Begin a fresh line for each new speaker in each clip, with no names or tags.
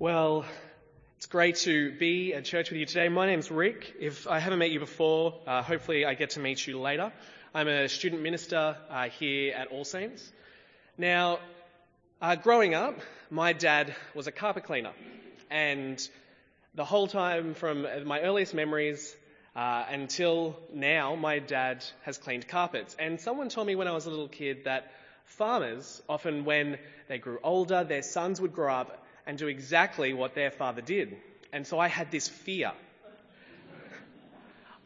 Well, it's great to be at church with you today. My name's Rick. If I haven't met you before, uh, hopefully I get to meet you later. I'm a student minister uh, here at All Saints. Now, uh, growing up, my dad was a carpet cleaner, and the whole time from my earliest memories uh, until now, my dad has cleaned carpets. And someone told me when I was a little kid that farmers, often when they grew older, their sons would grow up and do exactly what their father did. And so I had this fear.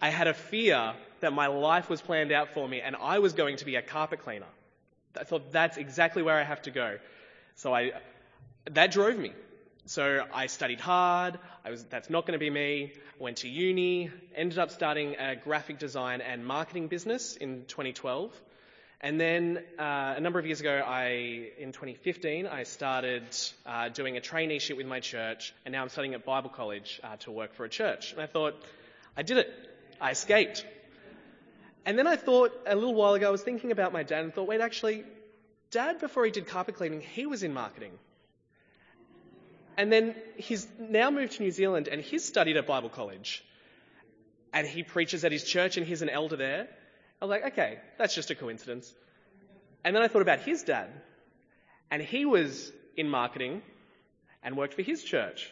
I had a fear that my life was planned out for me and I was going to be a carpet cleaner. I thought that's exactly where I have to go. So I, that drove me. So I studied hard. I was, that's not going to be me. Went to uni, ended up starting a graphic design and marketing business in 2012. And then uh, a number of years ago, I, in 2015, I started uh, doing a traineeship with my church, and now I'm studying at Bible college uh, to work for a church. And I thought, I did it. I escaped. And then I thought, a little while ago, I was thinking about my dad and thought, wait, actually, dad, before he did carpet cleaning, he was in marketing. And then he's now moved to New Zealand and he's studied at Bible college. And he preaches at his church and he's an elder there. I was like, okay, that's just a coincidence. And then I thought about his dad. And he was in marketing and worked for his church.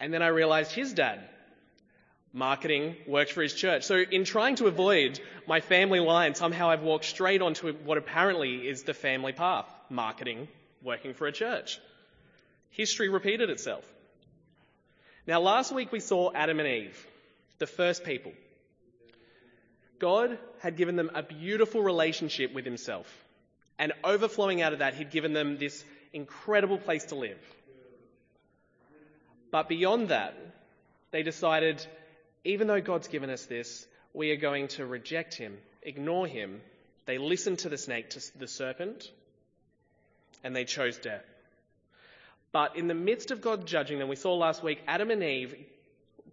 And then I realized his dad, marketing, worked for his church. So in trying to avoid my family line, somehow I've walked straight onto what apparently is the family path. Marketing, working for a church. History repeated itself. Now last week we saw Adam and Eve, the first people. God had given them a beautiful relationship with Himself. And overflowing out of that, He'd given them this incredible place to live. But beyond that, they decided, even though God's given us this, we are going to reject Him, ignore Him. They listened to the snake, to the serpent, and they chose death. But in the midst of God judging them, we saw last week, Adam and Eve,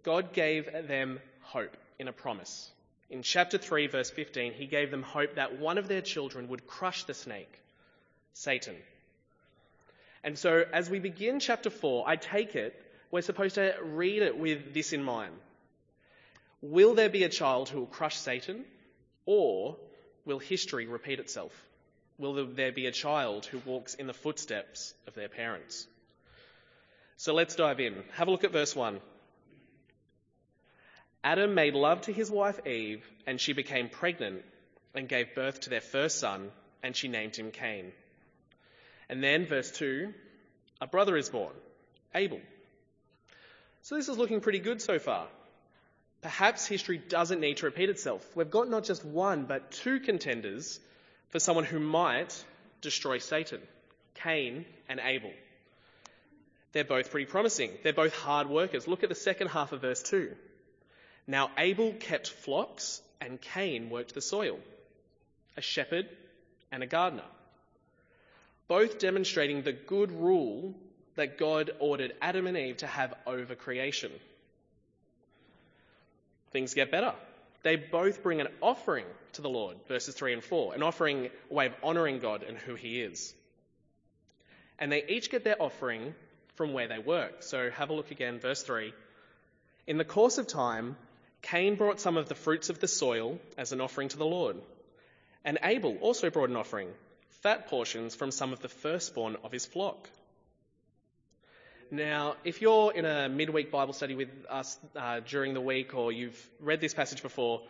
God gave them hope in a promise. In chapter 3, verse 15, he gave them hope that one of their children would crush the snake, Satan. And so, as we begin chapter 4, I take it we're supposed to read it with this in mind. Will there be a child who will crush Satan? Or will history repeat itself? Will there be a child who walks in the footsteps of their parents? So let's dive in. Have a look at verse 1. Adam made love to his wife Eve, and she became pregnant and gave birth to their first son, and she named him Cain. And then, verse 2, a brother is born, Abel. So this is looking pretty good so far. Perhaps history doesn't need to repeat itself. We've got not just one, but two contenders for someone who might destroy Satan Cain and Abel. They're both pretty promising. They're both hard workers. Look at the second half of verse 2. Now Abel kept flocks and Cain worked the soil, a shepherd and a gardener. Both demonstrating the good rule that God ordered Adam and Eve to have over creation. Things get better. They both bring an offering to the Lord, verses 3 and 4, an offering, a way of honouring God and who He is. And they each get their offering from where they work. So have a look again, verse 3. In the course of time, Cain brought some of the fruits of the soil as an offering to the Lord. And Abel also brought an offering, fat portions from some of the firstborn of his flock. Now, if you're in a midweek Bible study with us uh, during the week or you've read this passage before,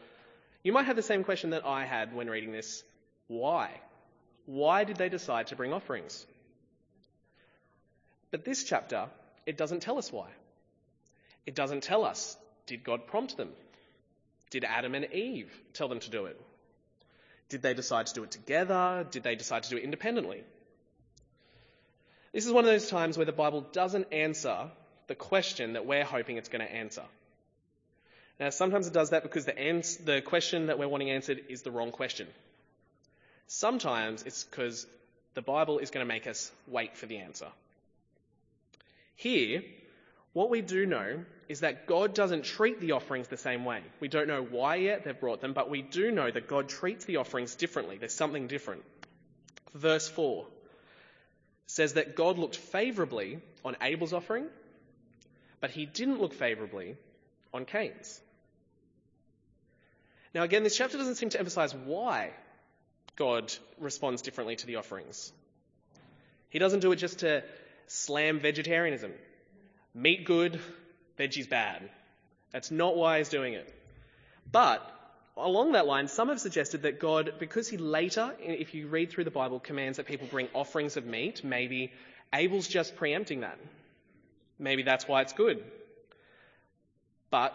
you might have the same question that I had when reading this. Why? Why did they decide to bring offerings? But this chapter, it doesn't tell us why. It doesn't tell us did God prompt them? Did Adam and Eve tell them to do it? Did they decide to do it together? Did they decide to do it independently? This is one of those times where the Bible doesn't answer the question that we're hoping it's going to answer. Now, sometimes it does that because the, ans- the question that we're wanting answered is the wrong question. Sometimes it's because the Bible is going to make us wait for the answer. Here, what we do know is that God doesn't treat the offerings the same way. We don't know why yet they've brought them, but we do know that God treats the offerings differently. There's something different. Verse 4. says that God looked favorably on Abel's offering, but he didn't look favorably on Cain's. Now, again, this chapter doesn't seem to emphasize why God responds differently to the offerings. He doesn't do it just to slam vegetarianism. Meat good, veggies bad. That's not why he's doing it. But along that line, some have suggested that God, because he later, if you read through the Bible, commands that people bring offerings of meat, maybe Abel's just preempting that. Maybe that's why it's good. But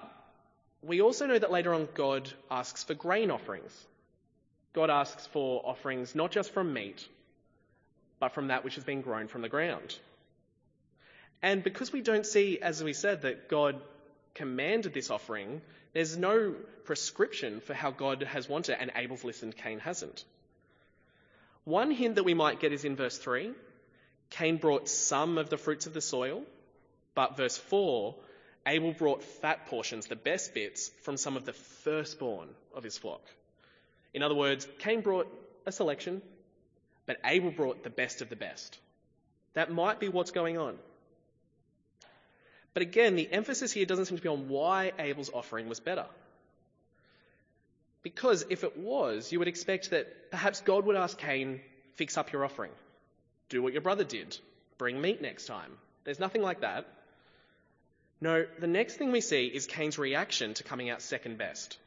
we also know that later on God asks for grain offerings. God asks for offerings not just from meat, but from that which has been grown from the ground. And because we don't see, as we said, that God commanded this offering, there's no prescription for how God has wanted it, and Abel's listened, Cain hasn't. One hint that we might get is in verse 3. Cain brought some of the fruits of the soil, but verse 4, Abel brought fat portions, the best bits, from some of the firstborn of his flock. In other words, Cain brought a selection, but Abel brought the best of the best. That might be what's going on. But again, the emphasis here doesn't seem to be on why Abel's offering was better. Because if it was, you would expect that perhaps God would ask Cain, fix up your offering. Do what your brother did. Bring meat next time. There's nothing like that. No, the next thing we see is Cain's reaction to coming out second best.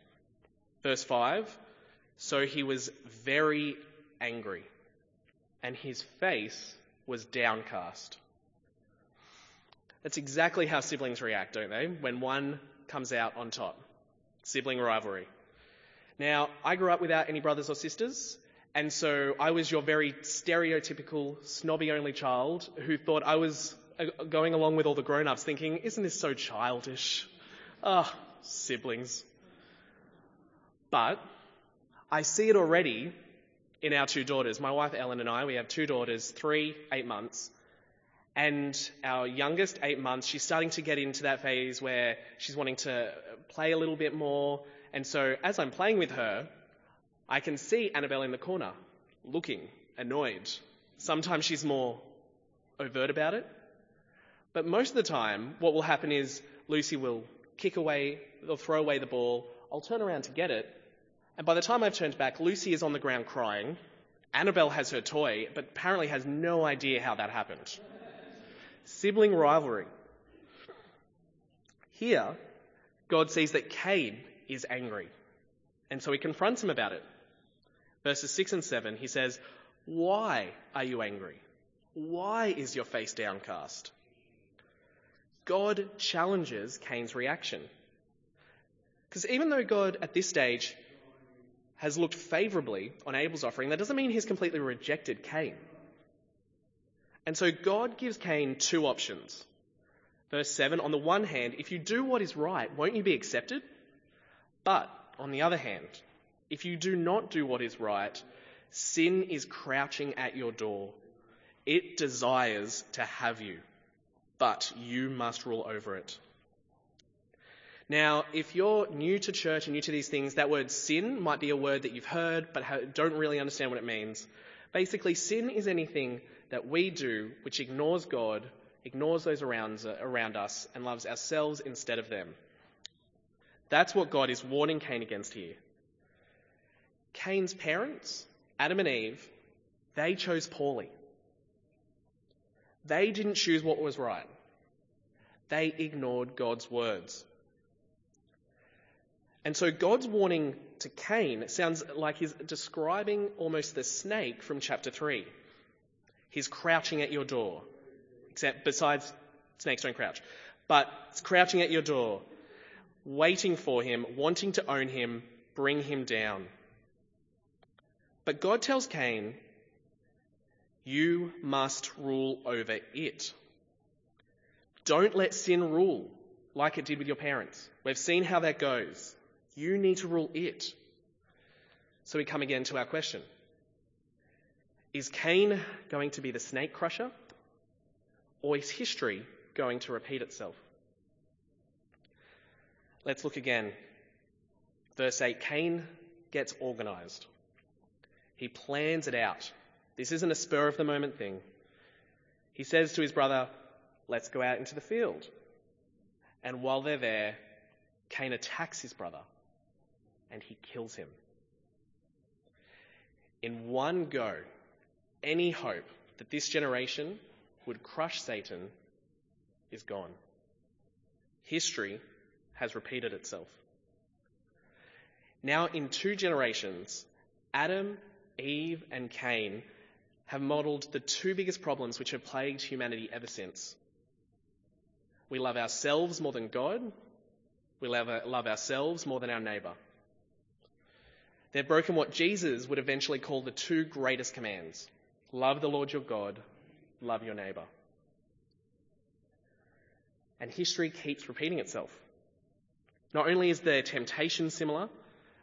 Verse 5 So he was very angry, and his face was downcast. That's exactly how siblings react, don't they? When one comes out on top. Sibling rivalry. Now, I grew up without any brothers or sisters, and so I was your very stereotypical snobby only child who thought I was uh, going along with all the grown ups thinking, isn't this so childish? Ah, oh, siblings. But I see it already in our two daughters. My wife Ellen and I, we have two daughters, three, eight months. And our youngest, eight months, she's starting to get into that phase where she's wanting to play a little bit more. And so as I'm playing with her, I can see Annabelle in the corner, looking annoyed. Sometimes she's more overt about it. But most of the time, what will happen is Lucy will kick away or throw away the ball. I'll turn around to get it. And by the time I've turned back, Lucy is on the ground crying. Annabelle has her toy, but apparently has no idea how that happened sibling rivalry. Here, God sees that Cain is angry, and so he confronts him about it. Verses 6 and 7, he says, Why are you angry? Why is your face downcast? God challenges Cain's reaction. Because even though God at this stage has looked favourably on Abel's offering, that doesn't mean he's completely rejected Cain. And so God gives Cain two options. Verse 7 On the one hand, if you do what is right, won't you be accepted? But on the other hand, if you do not do what is right, sin is crouching at your door. It desires to have you, but you must rule over it. Now, if you're new to church and new to these things, that word sin might be a word that you've heard but don't really understand what it means. Basically, sin is anything that we do which ignores God, ignores those around, around us, and loves ourselves instead of them. That's what God is warning Cain against here. Cain's parents, Adam and Eve, they chose poorly. They didn't choose what was right. They ignored God's words. And so God's warning to Cain sounds like he's describing almost the snake from chapter 3. He's crouching at your door. Except besides snakes don't crouch. But it's crouching at your door, waiting for him, wanting to own him, bring him down. But God tells Cain, you must rule over it. Don't let sin rule like it did with your parents. We've seen how that goes. You need to rule it. So we come again to our question. Is Cain going to be the snake crusher? Or is history going to repeat itself? Let's look again. Verse 8 Cain gets organised. He plans it out. This isn't a spur of the moment thing. He says to his brother, Let's go out into the field. And while they're there, Cain attacks his brother and he kills him. In one go, any hope that this generation would crush Satan is gone. History has repeated itself. Now, in two generations, Adam, Eve, and Cain have modelled the two biggest problems which have plagued humanity ever since. We love ourselves more than God. We love, love ourselves more than our neighbour. They've broken what Jesus would eventually call the two greatest commands love the Lord your God, love your neighbour. And history keeps repeating itself. Not only is the temptation similar,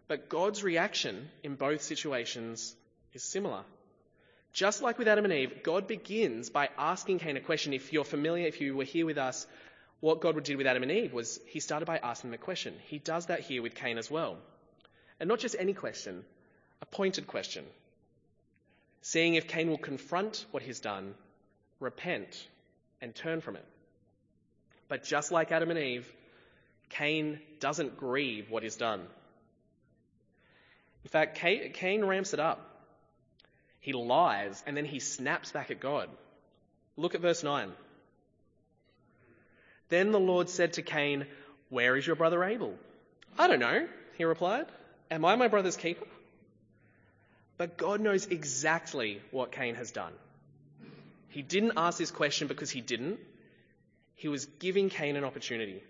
but God's reaction in both situations is similar. Just like with Adam and Eve, God begins by asking Cain a question. If you're familiar, if you were here with us, what God did with Adam and Eve was he started by asking them a question. He does that here with Cain as well. And not just any question, a pointed question. Seeing if Cain will confront what he's done, repent, and turn from it. But just like Adam and Eve, Cain doesn't grieve what is done. In fact, Cain ramps it up. He lies and then he snaps back at God. Look at verse 9. Then the Lord said to Cain, Where is your brother Abel? I don't know, he replied. Am I my brother's keeper? But God knows exactly what Cain has done. He didn't ask this question because he didn't. He was giving Cain an opportunity.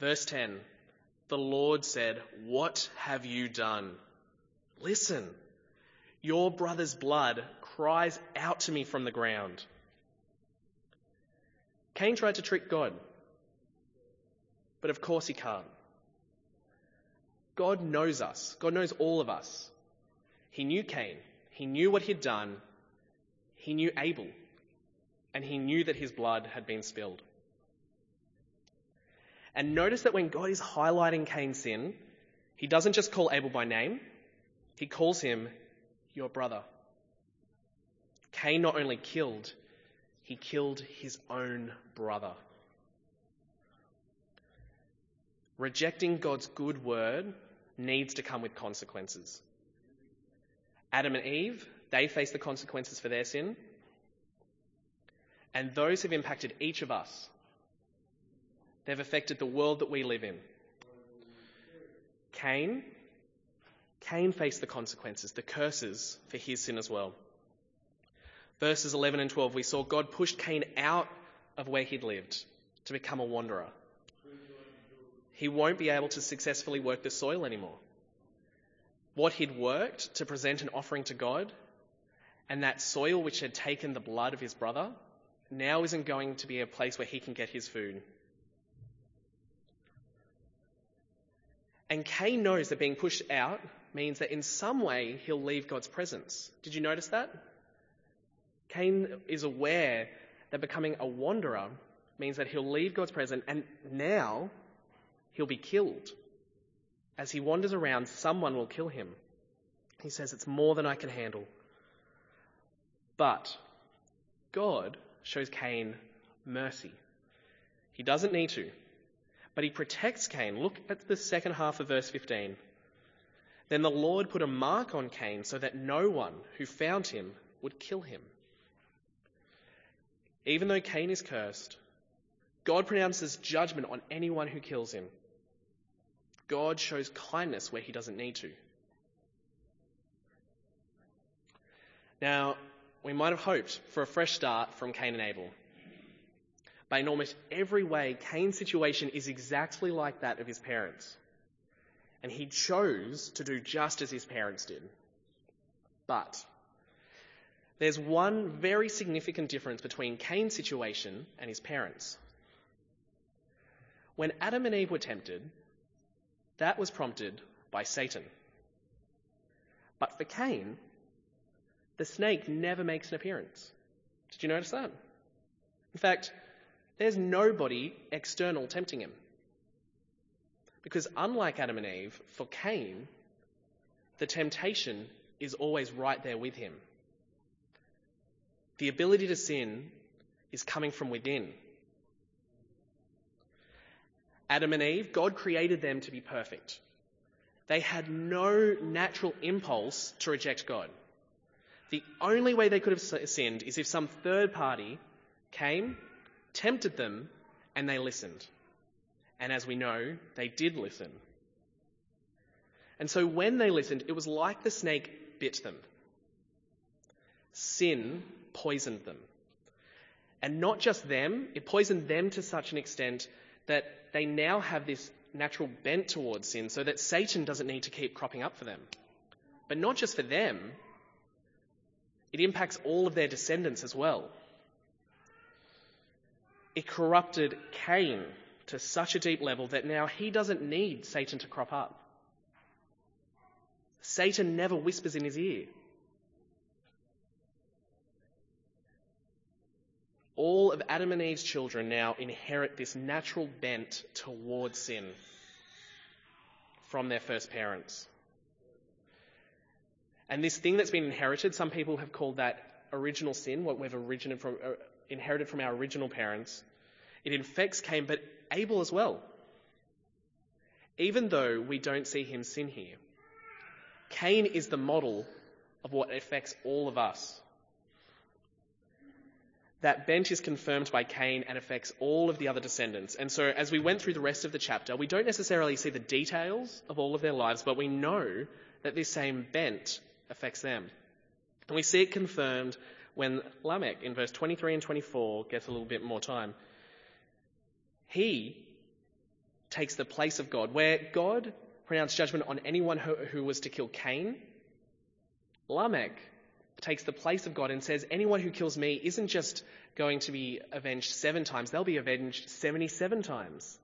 Verse 10 The Lord said, What have you done? Listen, your brother's blood cries out to me from the ground. Cain tried to trick God, but of course he can't. God knows us. God knows all of us. He knew Cain. He knew what he'd done. He knew Abel. And he knew that his blood had been spilled. And notice that when God is highlighting Cain's sin, he doesn't just call Abel by name, he calls him your brother. Cain not only killed, he killed his own brother. Rejecting God's good word needs to come with consequences. Adam and Eve, they face the consequences for their sin. And those have impacted each of us. They've affected the world that we live in. Cain, Cain faced the consequences, the curses for his sin as well. Verses 11 and 12, we saw God pushed Cain out of where he'd lived to become a wanderer. He won't be able to successfully work the soil anymore. What he'd worked to present an offering to God, and that soil which had taken the blood of his brother, now isn't going to be a place where he can get his food. And Cain knows that being pushed out means that in some way he'll leave God's presence. Did you notice that? Cain is aware that becoming a wanderer means that he'll leave God's presence and now he'll be killed. As he wanders around, someone will kill him. He says, It's more than I can handle. But God shows Cain mercy. He doesn't need to, but he protects Cain. Look at the second half of verse 15. Then the Lord put a mark on Cain so that no one who found him would kill him. Even though Cain is cursed, God pronounces judgment on anyone who kills him. God shows kindness where he doesn't need to. Now, we might have hoped for a fresh start from Cain and Abel. But in almost every way, Cain's situation is exactly like that of his parents. And he chose to do just as his parents did. But there's one very significant difference between Cain's situation and his parents. When Adam and Eve were tempted, that was prompted by Satan. But for Cain, the snake never makes an appearance. Did you notice that? In fact, there's nobody external tempting him. Because unlike Adam and Eve, for Cain, the temptation is always right there with him. The ability to sin is coming from within. Adam and Eve, God created them to be perfect. They had no natural impulse to reject God. The only way they could have sinned is if some third party came, tempted them, and they listened. And as we know, they did listen. And so when they listened, it was like the snake bit them. Sin poisoned them. And not just them, it poisoned them to such an extent that they now have this natural bent towards sin so that Satan doesn't need to keep cropping up for them. But not just for them, it impacts all of their descendants as well. It corrupted Cain to such a deep level that now he doesn't need Satan to crop up. Satan never whispers in his ear. All of Adam and Eve's children now inherit this natural bent towards sin from their first parents. And this thing that's been inherited, some people have called that original sin, what we've from, uh, inherited from our original parents. It infects Cain, but Abel as well. Even though we don't see him sin here. Cain is the model of what affects all of us. That bent is confirmed by Cain and affects all of the other descendants. And so, as we went through the rest of the chapter, we don't necessarily see the details of all of their lives, but we know that this same bent affects them. And we see it confirmed when Lamech, in verse 23 and 24, gets a little bit more time. He takes the place of God. Where God pronounced judgment on anyone who, who was to kill Cain, Lamech takes the place of God and says, anyone who kills me isn't just going to be avenged seven times, they'll be avenged 77 times.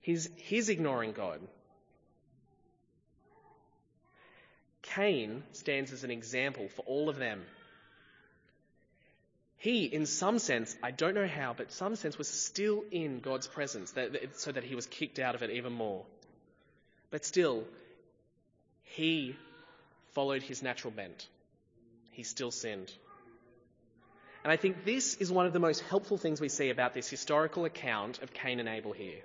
He's, he's ignoring God. Cain stands as an example for all of them. He, in some sense, I don't know how, but some sense was still in God's presence, that, so that he was kicked out of it even more. But still, he followed his natural bent. He still sinned. And I think this is one of the most helpful things we see about this historical account of Cain and Abel here.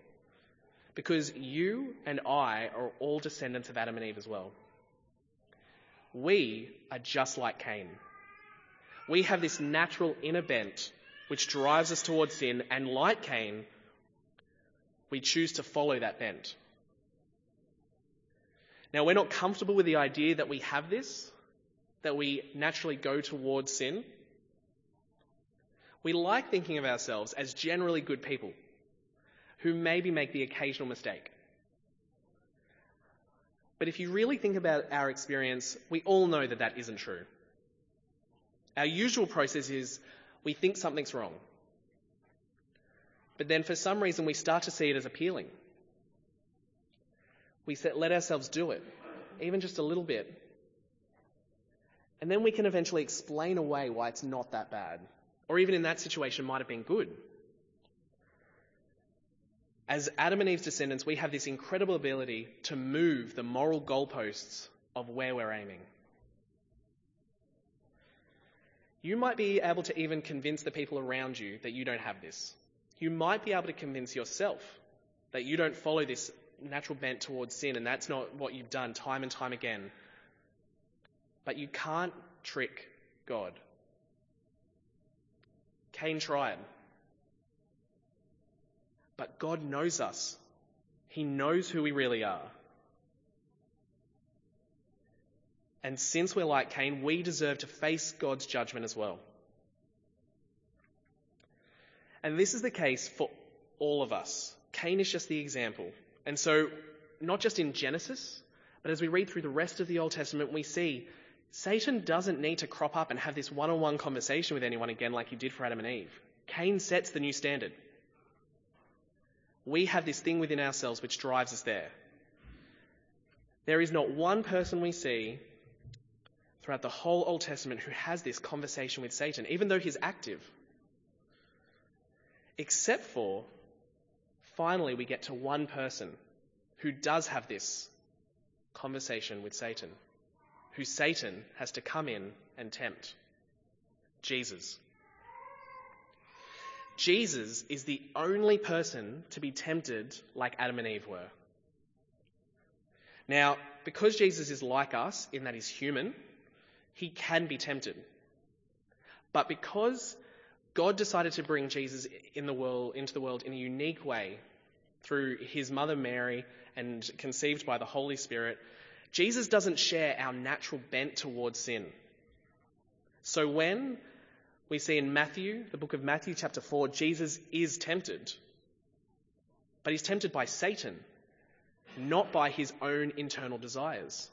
Because you and I are all descendants of Adam and Eve as well. We are just like Cain. We have this natural inner bent which drives us towards sin, and like Cain, we choose to follow that bent. Now, we're not comfortable with the idea that we have this, that we naturally go towards sin. We like thinking of ourselves as generally good people who maybe make the occasional mistake. But if you really think about our experience, we all know that that isn't true. Our usual process is we think something's wrong. But then for some reason we start to see it as appealing. We let ourselves do it, even just a little bit. And then we can eventually explain away why it's not that bad. Or even in that situation might have been good. As Adam and Eve's descendants, we have this incredible ability to move the moral goalposts of where we're aiming. You might be able to even convince the people around you that you don't have this. You might be able to convince yourself that you don't follow this natural bent towards sin, and that's not what you've done time and time again. But you can't trick God. Cain tried. But God knows us. He knows who we really are. And since we're like Cain, we deserve to face God's judgment as well. And this is the case for all of us. Cain is just the example. And so, not just in Genesis, but as we read through the rest of the Old Testament, we see Satan doesn't need to crop up and have this one on one conversation with anyone again like he did for Adam and Eve. Cain sets the new standard. We have this thing within ourselves which drives us there. There is not one person we see throughout the whole Old Testament who has this conversation with Satan, even though he's active. Except for finally we get to one person who does have this conversation with Satan, who Satan has to come in and tempt Jesus. Jesus is the only person to be tempted like Adam and Eve were. Now, because Jesus is like us in that he's human, he can be tempted. But because God decided to bring Jesus in the world, into the world in a unique way through his mother Mary and conceived by the Holy Spirit, Jesus doesn't share our natural bent towards sin. So when we see in Matthew, the book of Matthew, chapter 4, Jesus is tempted. But he's tempted by Satan, not by his own internal desires.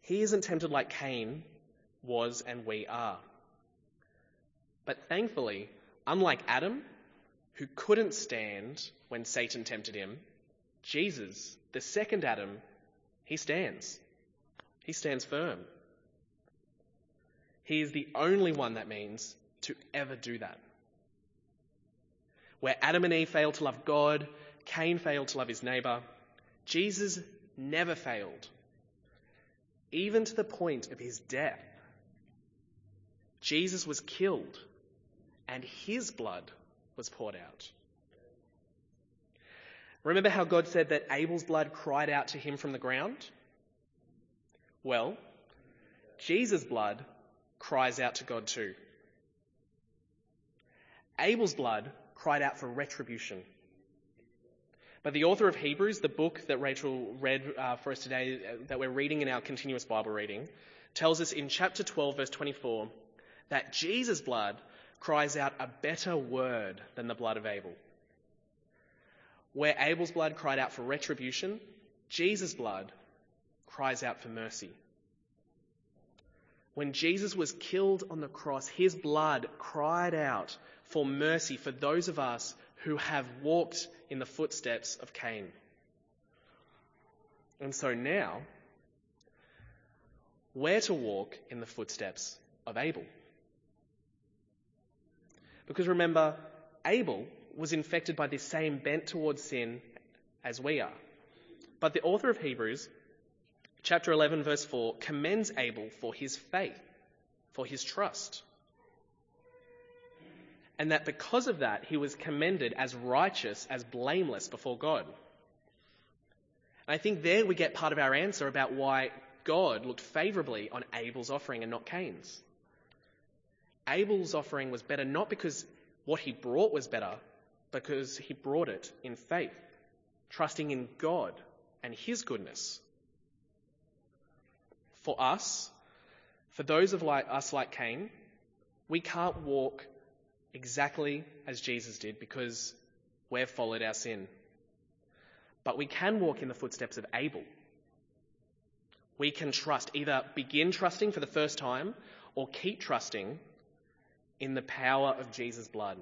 He isn't tempted like Cain was and we are. But thankfully, unlike Adam, who couldn't stand when Satan tempted him, Jesus, the second Adam, he stands. He stands firm. He is the only one that means to ever do that. Where Adam and Eve failed to love God, Cain failed to love his neighbour, Jesus never failed, even to the point of his death. Jesus was killed and his blood was poured out. Remember how God said that Abel's blood cried out to him from the ground? Well, Jesus' blood cries out to God too. Abel's blood cried out for retribution. But the author of Hebrews, the book that Rachel read uh, for us today, uh, that we're reading in our continuous Bible reading, tells us in chapter 12, verse 24, that Jesus' blood cries out a better word than the blood of Abel. Where Abel's blood cried out for retribution, Jesus' blood cries out for mercy. When Jesus was killed on the cross, his blood cried out for mercy for those of us who have walked in the footsteps of Cain. And so now, we're to walk in the footsteps of Abel. Because remember, Abel was infected by this same bent towards sin as we are. But the author of Hebrews, chapter 11, verse 4, commends Abel for his faith, for his trust. And that because of that, he was commended as righteous, as blameless before God. And I think there we get part of our answer about why God looked favourably on Abel's offering and not Cain's. Abel's offering was better not because what he brought was better, because he brought it in faith, trusting in God and his goodness. For us, for those of like, us like Cain, we can't walk exactly as Jesus did because we've followed our sin. But we can walk in the footsteps of Abel. We can trust, either begin trusting for the first time or keep trusting in the power of Jesus' blood.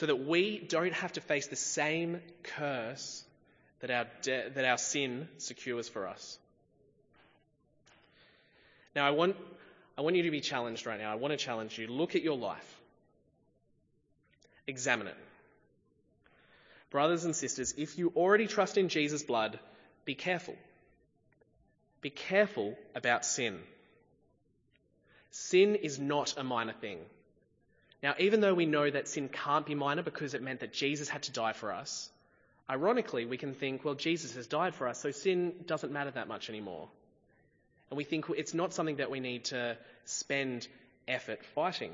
So that we don't have to face the same curse that our, de- that our sin secures for us. Now, I want, I want you to be challenged right now. I want to challenge you. Look at your life, examine it. Brothers and sisters, if you already trust in Jesus' blood, be careful. Be careful about sin. Sin is not a minor thing. Now, even though we know that sin can't be minor because it meant that Jesus had to die for us, ironically, we can think, well, Jesus has died for us, so sin doesn't matter that much anymore. And we think it's not something that we need to spend effort fighting.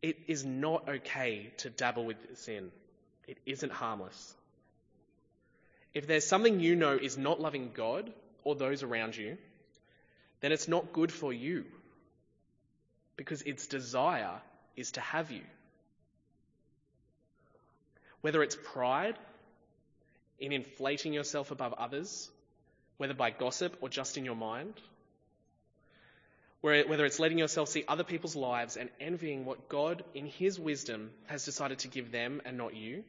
It is not okay to dabble with sin. It isn't harmless. If there's something you know is not loving God or those around you, then it's not good for you because its desire is to have you. Whether it's pride in inflating yourself above others, whether by gossip or just in your mind, whether it's letting yourself see other people's lives and envying what God, in His wisdom, has decided to give them and not you,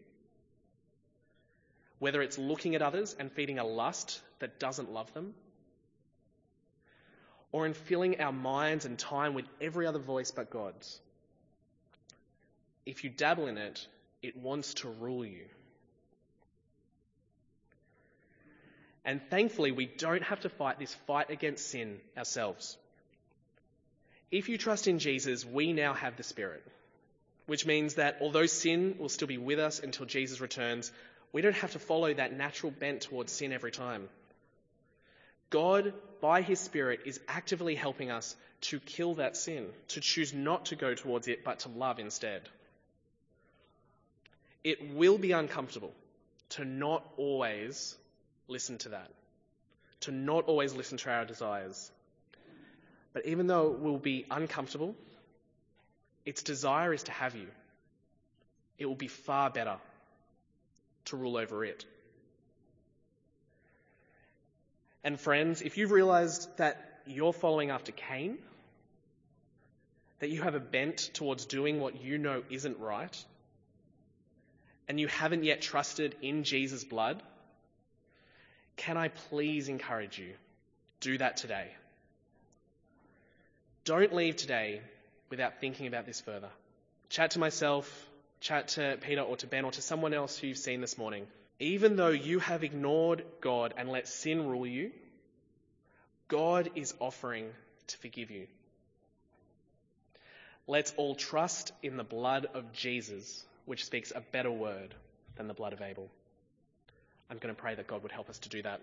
whether it's looking at others and feeding a lust that doesn't love them, or in filling our minds and time with every other voice but God's. If you dabble in it, it wants to rule you. And thankfully, we don't have to fight this fight against sin ourselves. If you trust in Jesus, we now have the Spirit, which means that although sin will still be with us until Jesus returns, we don't have to follow that natural bent towards sin every time. God, by His Spirit, is actively helping us to kill that sin, to choose not to go towards it, but to love instead. It will be uncomfortable to not always listen to that, to not always listen to our desires. But even though it will be uncomfortable, its desire is to have you. It will be far better to rule over it. And friends, if you've realized that you're following after Cain, that you have a bent towards doing what you know isn't right, and you haven't yet trusted in Jesus' blood, can I please encourage you? Do that today. Don't leave today without thinking about this further. Chat to myself, chat to Peter or to Ben or to someone else who you've seen this morning. Even though you have ignored God and let sin rule you, God is offering to forgive you. Let's all trust in the blood of Jesus, which speaks a better word than the blood of Abel. I'm going to pray that God would help us to do that.